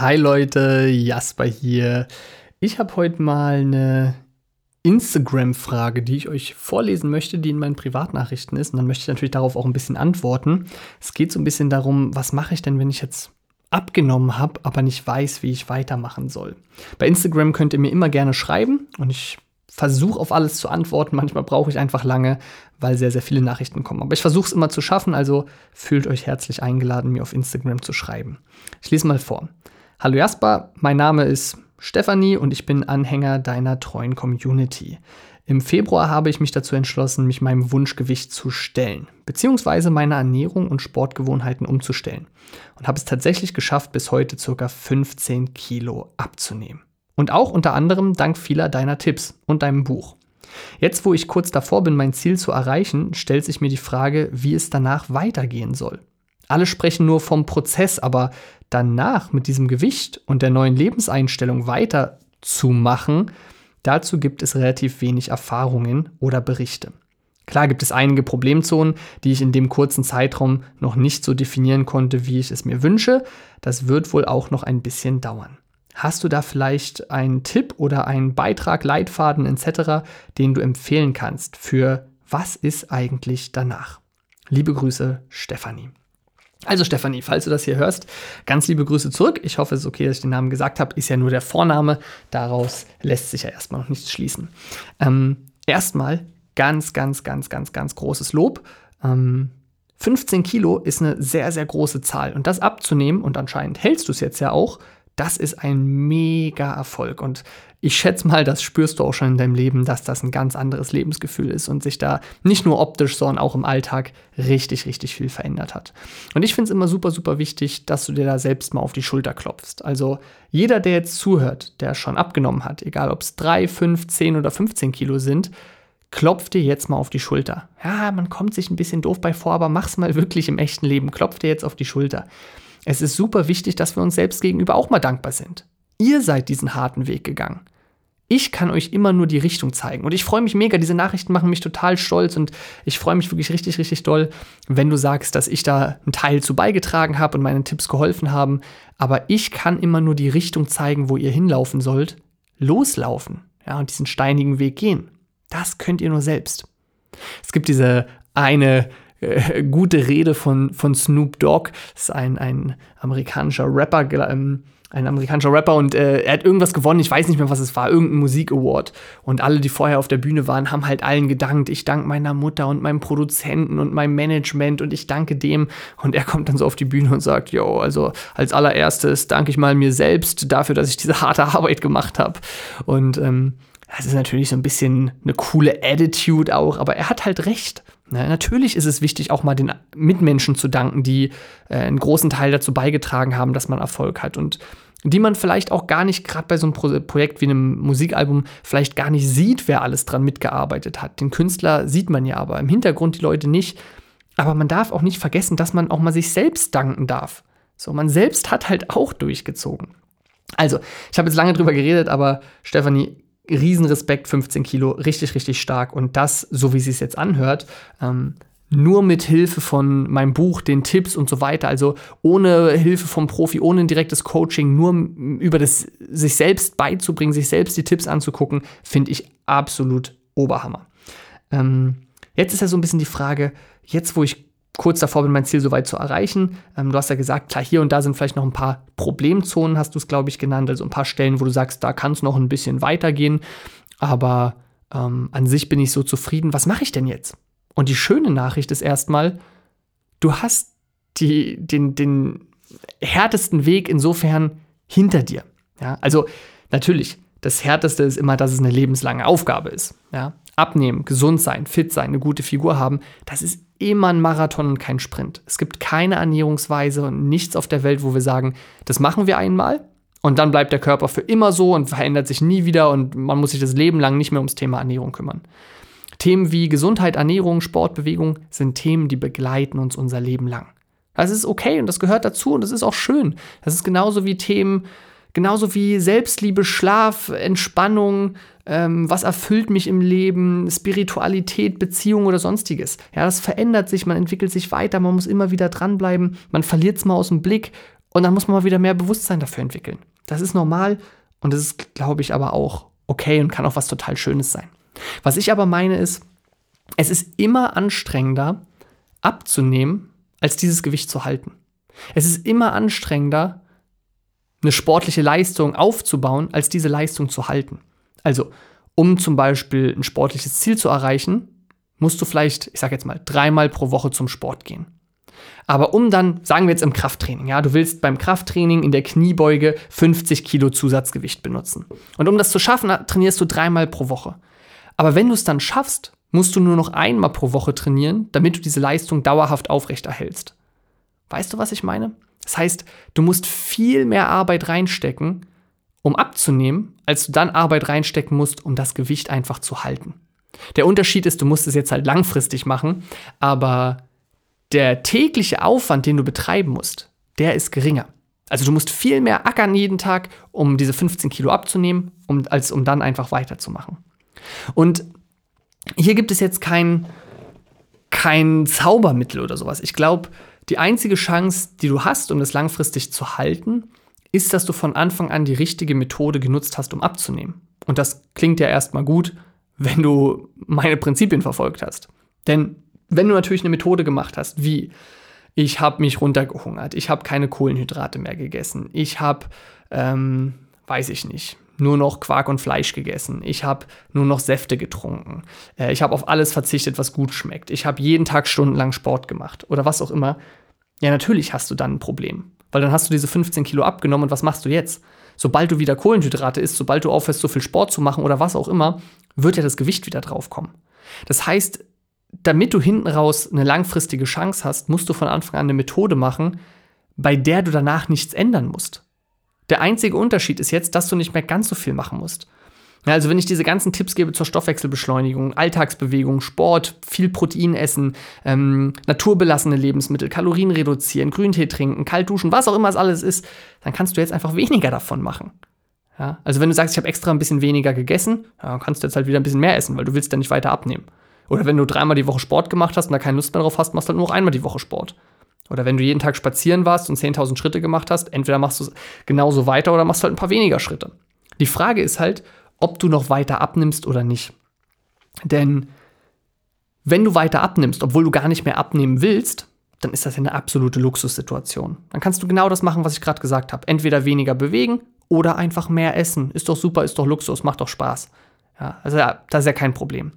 Hi Leute, Jasper hier. Ich habe heute mal eine Instagram-Frage, die ich euch vorlesen möchte, die in meinen Privatnachrichten ist. Und dann möchte ich natürlich darauf auch ein bisschen antworten. Es geht so ein bisschen darum, was mache ich denn, wenn ich jetzt abgenommen habe, aber nicht weiß, wie ich weitermachen soll. Bei Instagram könnt ihr mir immer gerne schreiben und ich versuche auf alles zu antworten. Manchmal brauche ich einfach lange, weil sehr, sehr viele Nachrichten kommen. Aber ich versuche es immer zu schaffen, also fühlt euch herzlich eingeladen, mir auf Instagram zu schreiben. Ich lese mal vor. Hallo Jasper, mein Name ist Stefanie und ich bin Anhänger deiner treuen Community. Im Februar habe ich mich dazu entschlossen, mich meinem Wunschgewicht zu stellen, beziehungsweise meine Ernährung und Sportgewohnheiten umzustellen und habe es tatsächlich geschafft, bis heute ca. 15 Kilo abzunehmen. Und auch unter anderem dank vieler deiner Tipps und deinem Buch. Jetzt, wo ich kurz davor bin, mein Ziel zu erreichen, stellt sich mir die Frage, wie es danach weitergehen soll. Alle sprechen nur vom Prozess, aber danach mit diesem Gewicht und der neuen Lebenseinstellung weiterzumachen, dazu gibt es relativ wenig Erfahrungen oder Berichte. Klar gibt es einige Problemzonen, die ich in dem kurzen Zeitraum noch nicht so definieren konnte, wie ich es mir wünsche. Das wird wohl auch noch ein bisschen dauern. Hast du da vielleicht einen Tipp oder einen Beitrag, Leitfaden etc., den du empfehlen kannst für was ist eigentlich danach? Liebe Grüße, Stefanie. Also Stefanie, falls du das hier hörst, ganz liebe Grüße zurück. Ich hoffe, es ist okay, dass ich den Namen gesagt habe. Ist ja nur der Vorname. Daraus lässt sich ja erstmal noch nichts schließen. Ähm, erstmal ganz, ganz, ganz, ganz, ganz großes Lob. Ähm, 15 Kilo ist eine sehr, sehr große Zahl. Und das abzunehmen, und anscheinend hältst du es jetzt ja auch, das ist ein mega Erfolg. Und ich schätze mal, das spürst du auch schon in deinem Leben, dass das ein ganz anderes Lebensgefühl ist und sich da nicht nur optisch, sondern auch im Alltag richtig, richtig viel verändert hat. Und ich finde es immer super, super wichtig, dass du dir da selbst mal auf die Schulter klopfst. Also jeder, der jetzt zuhört, der schon abgenommen hat, egal ob es 3, 5, 10 oder 15 Kilo sind, klopf dir jetzt mal auf die Schulter. Ja, man kommt sich ein bisschen doof bei vor, aber mach's mal wirklich im echten Leben. Klopf dir jetzt auf die Schulter. Es ist super wichtig, dass wir uns selbst gegenüber auch mal dankbar sind. Ihr seid diesen harten Weg gegangen. Ich kann euch immer nur die Richtung zeigen. Und ich freue mich mega. Diese Nachrichten machen mich total stolz und ich freue mich wirklich richtig, richtig doll, wenn du sagst, dass ich da einen Teil zu beigetragen habe und meinen Tipps geholfen haben. Aber ich kann immer nur die Richtung zeigen, wo ihr hinlaufen sollt. Loslaufen. Ja, und diesen steinigen Weg gehen. Das könnt ihr nur selbst. Es gibt diese eine äh, gute Rede von, von Snoop Dogg. Das ist ein, ein amerikanischer Rapper, ähm, ein amerikanischer Rapper und äh, er hat irgendwas gewonnen, ich weiß nicht mehr, was es war, irgendein Musik-Award. Und alle, die vorher auf der Bühne waren, haben halt allen gedankt. Ich danke meiner Mutter und meinem Produzenten und meinem Management und ich danke dem. Und er kommt dann so auf die Bühne und sagt, yo, also als allererstes danke ich mal mir selbst dafür, dass ich diese harte Arbeit gemacht habe. Und ähm, das ist natürlich so ein bisschen eine coole Attitude auch, aber er hat halt recht. Na, natürlich ist es wichtig, auch mal den Mitmenschen zu danken, die äh, einen großen Teil dazu beigetragen haben, dass man Erfolg hat und die man vielleicht auch gar nicht, gerade bei so einem Pro Projekt wie einem Musikalbum, vielleicht gar nicht sieht, wer alles dran mitgearbeitet hat. Den Künstler sieht man ja aber im Hintergrund die Leute nicht. Aber man darf auch nicht vergessen, dass man auch mal sich selbst danken darf. So, man selbst hat halt auch durchgezogen. Also, ich habe jetzt lange drüber geredet, aber Stefanie, Riesenrespekt, 15 Kilo, richtig, richtig stark. Und das, so wie sie es jetzt anhört, ähm, nur mit Hilfe von meinem Buch, den Tipps und so weiter, also ohne Hilfe vom Profi, ohne ein direktes Coaching, nur über das sich selbst beizubringen, sich selbst die Tipps anzugucken, finde ich absolut Oberhammer. Ähm, jetzt ist ja so ein bisschen die Frage, jetzt wo ich kurz davor bin, mein Ziel soweit zu erreichen. Ähm, du hast ja gesagt, klar, hier und da sind vielleicht noch ein paar Problemzonen, hast du es, glaube ich, genannt. Also ein paar Stellen, wo du sagst, da kann es noch ein bisschen weitergehen. Aber ähm, an sich bin ich so zufrieden. Was mache ich denn jetzt? Und die schöne Nachricht ist erstmal, du hast die, den, den härtesten Weg insofern hinter dir. Ja, also natürlich, das Härteste ist immer, dass es eine lebenslange Aufgabe ist. Ja? Abnehmen, gesund sein, fit sein, eine gute Figur haben, das ist immer ein Marathon und kein Sprint. Es gibt keine Ernährungsweise und nichts auf der Welt, wo wir sagen, das machen wir einmal und dann bleibt der Körper für immer so und verändert sich nie wieder und man muss sich das Leben lang nicht mehr ums Thema Ernährung kümmern. Themen wie Gesundheit, Ernährung, Sport, Bewegung sind Themen, die begleiten uns unser Leben lang. Das ist okay und das gehört dazu und das ist auch schön. Das ist genauso wie Themen Genauso wie Selbstliebe, Schlaf, Entspannung, ähm, was erfüllt mich im Leben, Spiritualität, Beziehung oder sonstiges. Ja, das verändert sich, man entwickelt sich weiter, man muss immer wieder dranbleiben, man verliert es mal aus dem Blick und dann muss man mal wieder mehr Bewusstsein dafür entwickeln. Das ist normal und das ist, glaube ich, aber auch okay und kann auch was total Schönes sein. Was ich aber meine ist, es ist immer anstrengender abzunehmen, als dieses Gewicht zu halten. Es ist immer anstrengender, eine sportliche Leistung aufzubauen, als diese Leistung zu halten. Also, um zum Beispiel ein sportliches Ziel zu erreichen, musst du vielleicht, ich sage jetzt mal, dreimal pro Woche zum Sport gehen. Aber um dann, sagen wir jetzt im Krafttraining, ja, du willst beim Krafttraining in der Kniebeuge 50 Kilo Zusatzgewicht benutzen. Und um das zu schaffen, trainierst du dreimal pro Woche. Aber wenn du es dann schaffst, musst du nur noch einmal pro Woche trainieren, damit du diese Leistung dauerhaft aufrechterhältst. Weißt du, was ich meine? Das heißt, du musst viel mehr Arbeit reinstecken, um abzunehmen, als du dann Arbeit reinstecken musst, um das Gewicht einfach zu halten. Der Unterschied ist, du musst es jetzt halt langfristig machen, aber der tägliche Aufwand, den du betreiben musst, der ist geringer. Also du musst viel mehr ackern jeden Tag, um diese 15 Kilo abzunehmen, um, als um dann einfach weiterzumachen. Und hier gibt es jetzt kein, kein Zaubermittel oder sowas. Ich glaube, die einzige Chance, die du hast, um das langfristig zu halten, ist, dass du von Anfang an die richtige Methode genutzt hast, um abzunehmen. Und das klingt ja erstmal gut, wenn du meine Prinzipien verfolgt hast. Denn wenn du natürlich eine Methode gemacht hast, wie ich habe mich runtergehungert, ich habe keine Kohlenhydrate mehr gegessen, ich habe, ähm, weiß ich nicht, nur noch Quark und Fleisch gegessen, ich habe nur noch Säfte getrunken, äh, ich habe auf alles verzichtet, was gut schmeckt, ich habe jeden Tag stundenlang Sport gemacht oder was auch immer, ja, natürlich hast du dann ein Problem. Weil dann hast du diese 15 Kilo abgenommen und was machst du jetzt? Sobald du wieder Kohlenhydrate isst, sobald du aufhörst, so viel Sport zu machen oder was auch immer, wird ja das Gewicht wieder draufkommen. Das heißt, damit du hinten raus eine langfristige Chance hast, musst du von Anfang an eine Methode machen, bei der du danach nichts ändern musst. Der einzige Unterschied ist jetzt, dass du nicht mehr ganz so viel machen musst. Also wenn ich diese ganzen Tipps gebe zur Stoffwechselbeschleunigung, Alltagsbewegung, Sport, viel Protein essen, ähm, naturbelassene Lebensmittel, Kalorien reduzieren, Grüntee trinken, kalt duschen, was auch immer es alles ist, dann kannst du jetzt einfach weniger davon machen. Ja, also wenn du sagst, ich habe extra ein bisschen weniger gegessen, ja, kannst du jetzt halt wieder ein bisschen mehr essen, weil du willst ja nicht weiter abnehmen. Oder wenn du dreimal die Woche Sport gemacht hast und da keine Lust mehr drauf hast, machst du halt nur noch einmal die Woche Sport. Oder wenn du jeden Tag spazieren warst und 10.000 Schritte gemacht hast, entweder machst du es genauso weiter oder machst halt ein paar weniger Schritte. Die Frage ist halt, ob du noch weiter abnimmst oder nicht. Denn wenn du weiter abnimmst, obwohl du gar nicht mehr abnehmen willst, dann ist das eine absolute Luxussituation. Dann kannst du genau das machen, was ich gerade gesagt habe. Entweder weniger bewegen oder einfach mehr essen. Ist doch super, ist doch Luxus, macht doch Spaß. Ja, also ja, das ist ja kein Problem.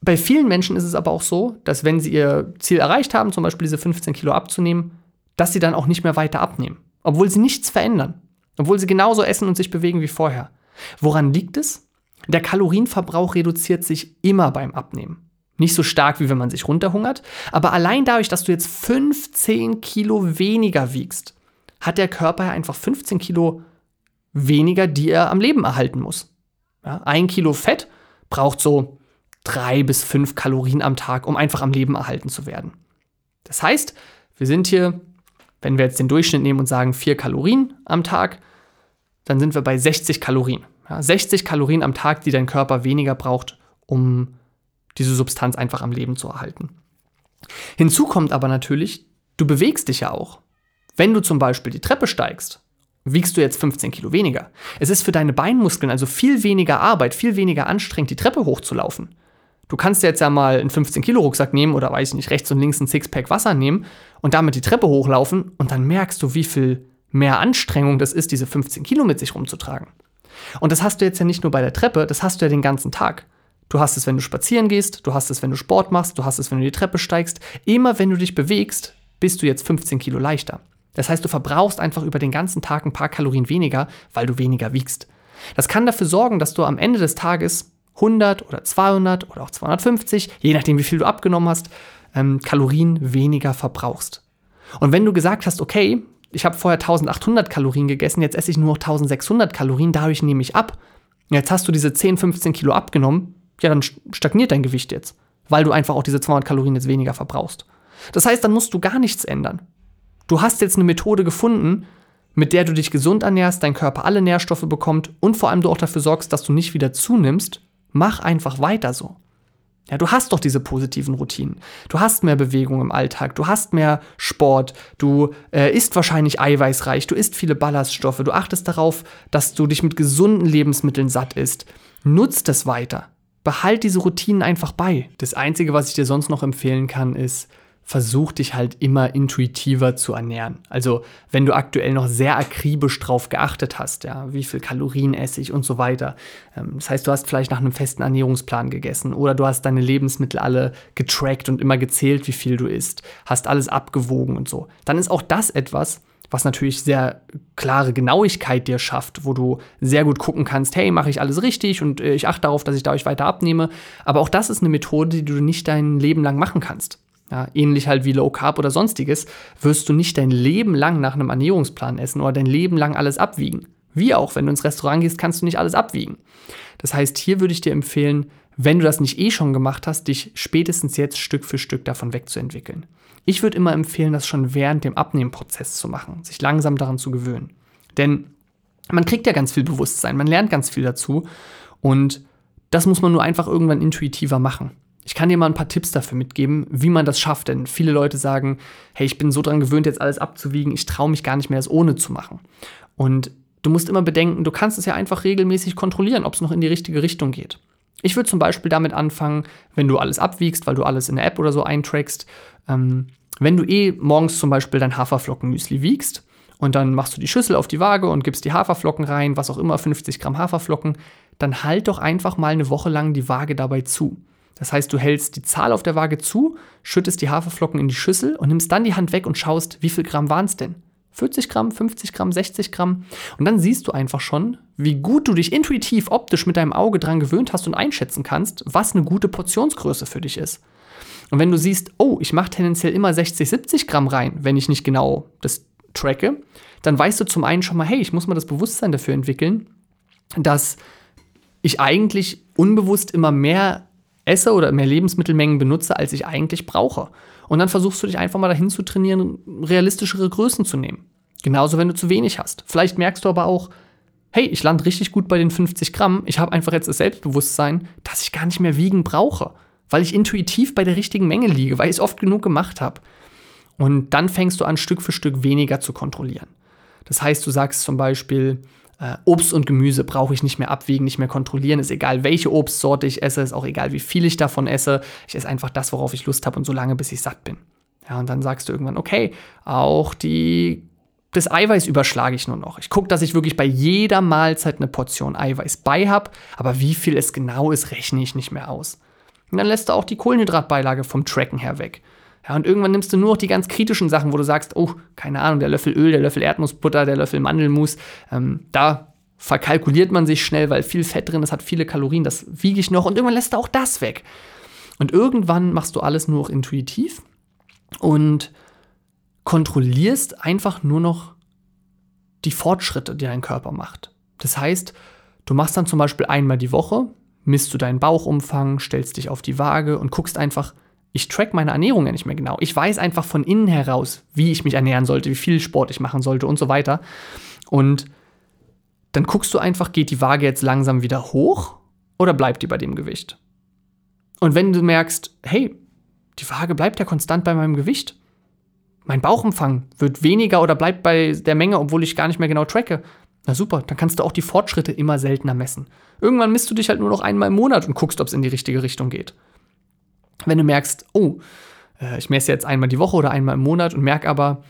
Bei vielen Menschen ist es aber auch so, dass wenn sie ihr Ziel erreicht haben, zum Beispiel diese 15 Kilo abzunehmen, dass sie dann auch nicht mehr weiter abnehmen. Obwohl sie nichts verändern. Obwohl sie genauso essen und sich bewegen wie vorher. Woran liegt es? Der Kalorienverbrauch reduziert sich immer beim Abnehmen. Nicht so stark, wie wenn man sich runterhungert, aber allein dadurch, dass du jetzt 15 Kilo weniger wiegst, hat der Körper ja einfach 15 Kilo weniger, die er am Leben erhalten muss. Ja, ein Kilo Fett braucht so drei bis fünf Kalorien am Tag, um einfach am Leben erhalten zu werden. Das heißt, wir sind hier, wenn wir jetzt den Durchschnitt nehmen und sagen vier Kalorien am Tag, dann sind wir bei 60 Kalorien. Ja, 60 Kalorien am Tag, die dein Körper weniger braucht, um diese Substanz einfach am Leben zu erhalten. Hinzu kommt aber natürlich, du bewegst dich ja auch. Wenn du zum Beispiel die Treppe steigst, wiegst du jetzt 15 Kilo weniger. Es ist für deine Beinmuskeln also viel weniger Arbeit, viel weniger anstrengend, die Treppe hochzulaufen. Du kannst jetzt ja mal einen 15-Kilo-Rucksack nehmen oder weiß ich nicht, rechts und links ein Sixpack Wasser nehmen und damit die Treppe hochlaufen und dann merkst du, wie viel mehr Anstrengung das ist, diese 15 Kilo mit sich rumzutragen. Und das hast du jetzt ja nicht nur bei der Treppe, das hast du ja den ganzen Tag. Du hast es, wenn du spazieren gehst, du hast es, wenn du Sport machst, du hast es, wenn du die Treppe steigst. Immer wenn du dich bewegst, bist du jetzt 15 Kilo leichter. Das heißt, du verbrauchst einfach über den ganzen Tag ein paar Kalorien weniger, weil du weniger wiegst. Das kann dafür sorgen, dass du am Ende des Tages 100 oder 200 oder auch 250, je nachdem wie viel du abgenommen hast, ähm, Kalorien weniger verbrauchst. Und wenn du gesagt hast, okay, ich habe vorher 1800 Kalorien gegessen, jetzt esse ich nur noch 1600 Kalorien, dadurch nehme ich ab. Jetzt hast du diese 10, 15 Kilo abgenommen, ja, dann stagniert dein Gewicht jetzt, weil du einfach auch diese 200 Kalorien jetzt weniger verbrauchst. Das heißt, dann musst du gar nichts ändern. Du hast jetzt eine Methode gefunden, mit der du dich gesund ernährst, dein Körper alle Nährstoffe bekommt und vor allem du auch dafür sorgst, dass du nicht wieder zunimmst. Mach einfach weiter so. Ja, du hast doch diese positiven Routinen. Du hast mehr Bewegung im Alltag, du hast mehr Sport, du äh, isst wahrscheinlich eiweißreich, du isst viele Ballaststoffe, du achtest darauf, dass du dich mit gesunden Lebensmitteln satt isst. Nutz das weiter. Behalt diese Routinen einfach bei. Das Einzige, was ich dir sonst noch empfehlen kann, ist, versuch dich halt immer intuitiver zu ernähren. Also wenn du aktuell noch sehr akribisch drauf geachtet hast, ja, wie viel Kalorien esse ich und so weiter. Ähm, das heißt, du hast vielleicht nach einem festen Ernährungsplan gegessen oder du hast deine Lebensmittel alle getrackt und immer gezählt, wie viel du isst, hast alles abgewogen und so. Dann ist auch das etwas, was natürlich sehr klare Genauigkeit dir schafft, wo du sehr gut gucken kannst, hey, mache ich alles richtig und äh, ich achte darauf, dass ich dadurch weiter abnehme. Aber auch das ist eine Methode, die du nicht dein Leben lang machen kannst ja, ähnlich halt wie Low Carb oder sonstiges, wirst du nicht dein Leben lang nach einem Ernährungsplan essen oder dein Leben lang alles abwiegen. Wie auch, wenn du ins Restaurant gehst, kannst du nicht alles abwiegen. Das heißt, hier würde ich dir empfehlen, wenn du das nicht eh schon gemacht hast, dich spätestens jetzt Stück für Stück davon wegzuentwickeln. Ich würde immer empfehlen, das schon während dem Abnehmprozess zu machen, sich langsam daran zu gewöhnen. Denn man kriegt ja ganz viel Bewusstsein, man lernt ganz viel dazu und das muss man nur einfach irgendwann intuitiver machen. Ich kann dir mal ein paar Tipps dafür mitgeben, wie man das schafft, denn viele Leute sagen, hey, ich bin so dran gewöhnt, jetzt alles abzuwiegen, ich traue mich gar nicht mehr, es ohne zu machen. Und du musst immer bedenken, du kannst es ja einfach regelmäßig kontrollieren, ob es noch in die richtige Richtung geht. Ich würde zum Beispiel damit anfangen, wenn du alles abwiegst, weil du alles in der App oder so eintrackst, ähm, wenn du eh morgens zum Beispiel dein Haferflockenmüsli wiegst und dann machst du die Schüssel auf die Waage und gibst die Haferflocken rein, was auch immer, 50 Gramm Haferflocken, dann halt doch einfach mal eine Woche lang die Waage dabei zu. Das heißt, du hältst die Zahl auf der Waage zu, schüttest die Haferflocken in die Schüssel und nimmst dann die Hand weg und schaust, wie viel Gramm waren es denn? 40 Gramm, 50 Gramm, 60 Gramm. Und dann siehst du einfach schon, wie gut du dich intuitiv optisch mit deinem Auge dran gewöhnt hast und einschätzen kannst, was eine gute Portionsgröße für dich ist. Und wenn du siehst, oh, ich mache tendenziell immer 60, 70 Gramm rein, wenn ich nicht genau das tracke, dann weißt du zum einen schon mal, hey, ich muss mal das Bewusstsein dafür entwickeln, dass ich eigentlich unbewusst immer mehr esse oder mehr Lebensmittelmengen benutze, als ich eigentlich brauche. Und dann versuchst du dich einfach mal dahin zu trainieren, realistischere Größen zu nehmen. Genauso, wenn du zu wenig hast. Vielleicht merkst du aber auch, hey, ich lande richtig gut bei den 50 Gramm. Ich habe einfach jetzt das Selbstbewusstsein, dass ich gar nicht mehr wiegen brauche, weil ich intuitiv bei der richtigen Menge liege, weil ich es oft genug gemacht habe. Und dann fängst du an, Stück für Stück weniger zu kontrollieren. Das heißt, du sagst zum Beispiel, äh, Obst und Gemüse brauche ich nicht mehr abwiegen, nicht mehr kontrollieren. Ist egal, welche Obstsorte ich esse, ist auch egal, wie viel ich davon esse. Ich esse einfach das, worauf ich Lust habe und so lange, bis ich satt bin. Ja, und dann sagst du irgendwann, okay, auch die das Eiweiß überschlage ich nur noch. Ich gucke, dass ich wirklich bei jeder Mahlzeit eine Portion Eiweiß bei habe, aber wie viel es genau ist, rechne ich nicht mehr aus. Und dann lässt du auch die Kohlenhydratbeilage vom Tracken her weg. Ja, und irgendwann nimmst du nur noch die ganz kritischen Sachen, wo du sagst, oh, keine Ahnung, der Löffel Öl, der Löffel Erdnussbutter, der Löffel Mandelmus, ähm, da verkalkuliert man sich schnell, weil viel Fett drin ist, hat viele Kalorien, das wiege ich noch und irgendwann lässt du auch das weg. Und irgendwann machst du alles nur noch intuitiv und kontrollierst einfach nur noch die Fortschritte, die dein Körper macht. Das heißt, du machst dann zum Beispiel einmal die Woche, misst du deinen Bauchumfang, stellst dich auf die Waage und guckst einfach, ich track meine Ernährung ja nicht mehr genau. Ich weiß einfach von innen heraus, wie ich mich ernähren sollte, wie viel Sport ich machen sollte und so weiter. Und dann guckst du einfach, geht die Waage jetzt langsam wieder hoch oder bleibt die bei dem Gewicht? Und wenn du merkst, hey, die Waage bleibt ja konstant bei meinem Gewicht, mein Bauchumfang wird weniger oder bleibt bei der Menge, obwohl ich gar nicht mehr genau tracke, na super, dann kannst du auch die Fortschritte immer seltener messen. Irgendwann misst du dich halt nur noch einmal im Monat und guckst, ob es in die richtige Richtung geht. Wenn du merkst, oh, äh, ich messe jetzt einmal die Woche oder einmal im Monat und merke aber,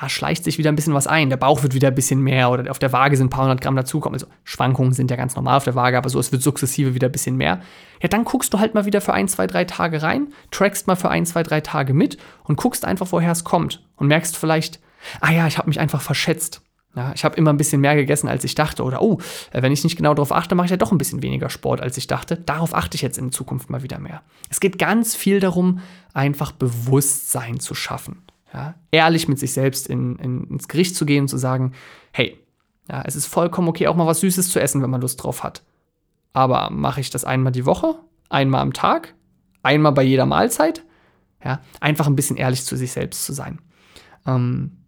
da schleicht sich wieder ein bisschen was ein. Der Bauch wird wieder ein bisschen mehr oder auf der Waage sind ein paar hundert Gramm dazukommen. Also Schwankungen sind ja ganz normal auf der Waage, aber so, es wird sukzessive wieder ein bisschen mehr. Ja, dann guckst du halt mal wieder für ein, zwei, drei Tage rein, trackst mal für ein, zwei, drei Tage mit und guckst einfach, woher es kommt. Und merkst vielleicht, ah ja, ich habe mich einfach verschätzt. Ja, ich habe immer ein bisschen mehr gegessen, als ich dachte. Oder, oh, äh, wenn ich nicht genau darauf achte, mache ich ja doch ein bisschen weniger Sport, als ich dachte. Darauf achte ich jetzt in Zukunft mal wieder mehr. Es geht ganz viel darum, einfach Bewusstsein zu schaffen. Ja, ehrlich mit sich selbst in, in, ins Gericht zu gehen und zu sagen, hey, ja, es ist vollkommen okay, auch mal was Süßes zu essen, wenn man Lust drauf hat. Aber mache ich das einmal die Woche, einmal am Tag, einmal bei jeder Mahlzeit? Ja, einfach ein bisschen ehrlich zu sich selbst zu sein. Ähm,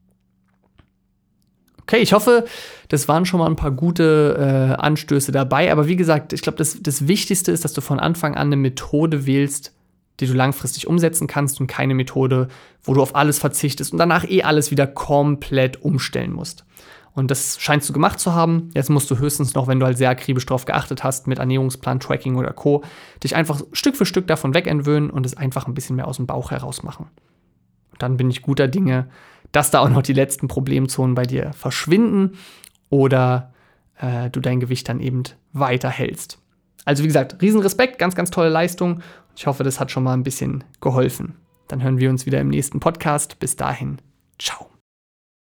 Okay, ich hoffe, das waren schon mal ein paar gute äh, Anstöße dabei. Aber wie gesagt, ich glaube, das, das Wichtigste ist, dass du von Anfang an eine Methode wählst, die du langfristig umsetzen kannst und keine Methode, wo du auf alles verzichtest und danach eh alles wieder komplett umstellen musst. Und das scheinst du gemacht zu haben. Jetzt musst du höchstens noch, wenn du halt sehr akribisch darauf geachtet hast, mit Ernährungsplan, Tracking oder Co., dich einfach Stück für Stück davon wegentwöhnen und es einfach ein bisschen mehr aus dem Bauch heraus machen. Dann bin ich guter Dinge, dass da auch noch die letzten Problemzonen bei dir verschwinden oder äh, du dein Gewicht dann eben weiter hältst. Also wie gesagt, Riesenrespekt, ganz, ganz tolle Leistung. Ich hoffe, das hat schon mal ein bisschen geholfen. Dann hören wir uns wieder im nächsten Podcast. Bis dahin, ciao.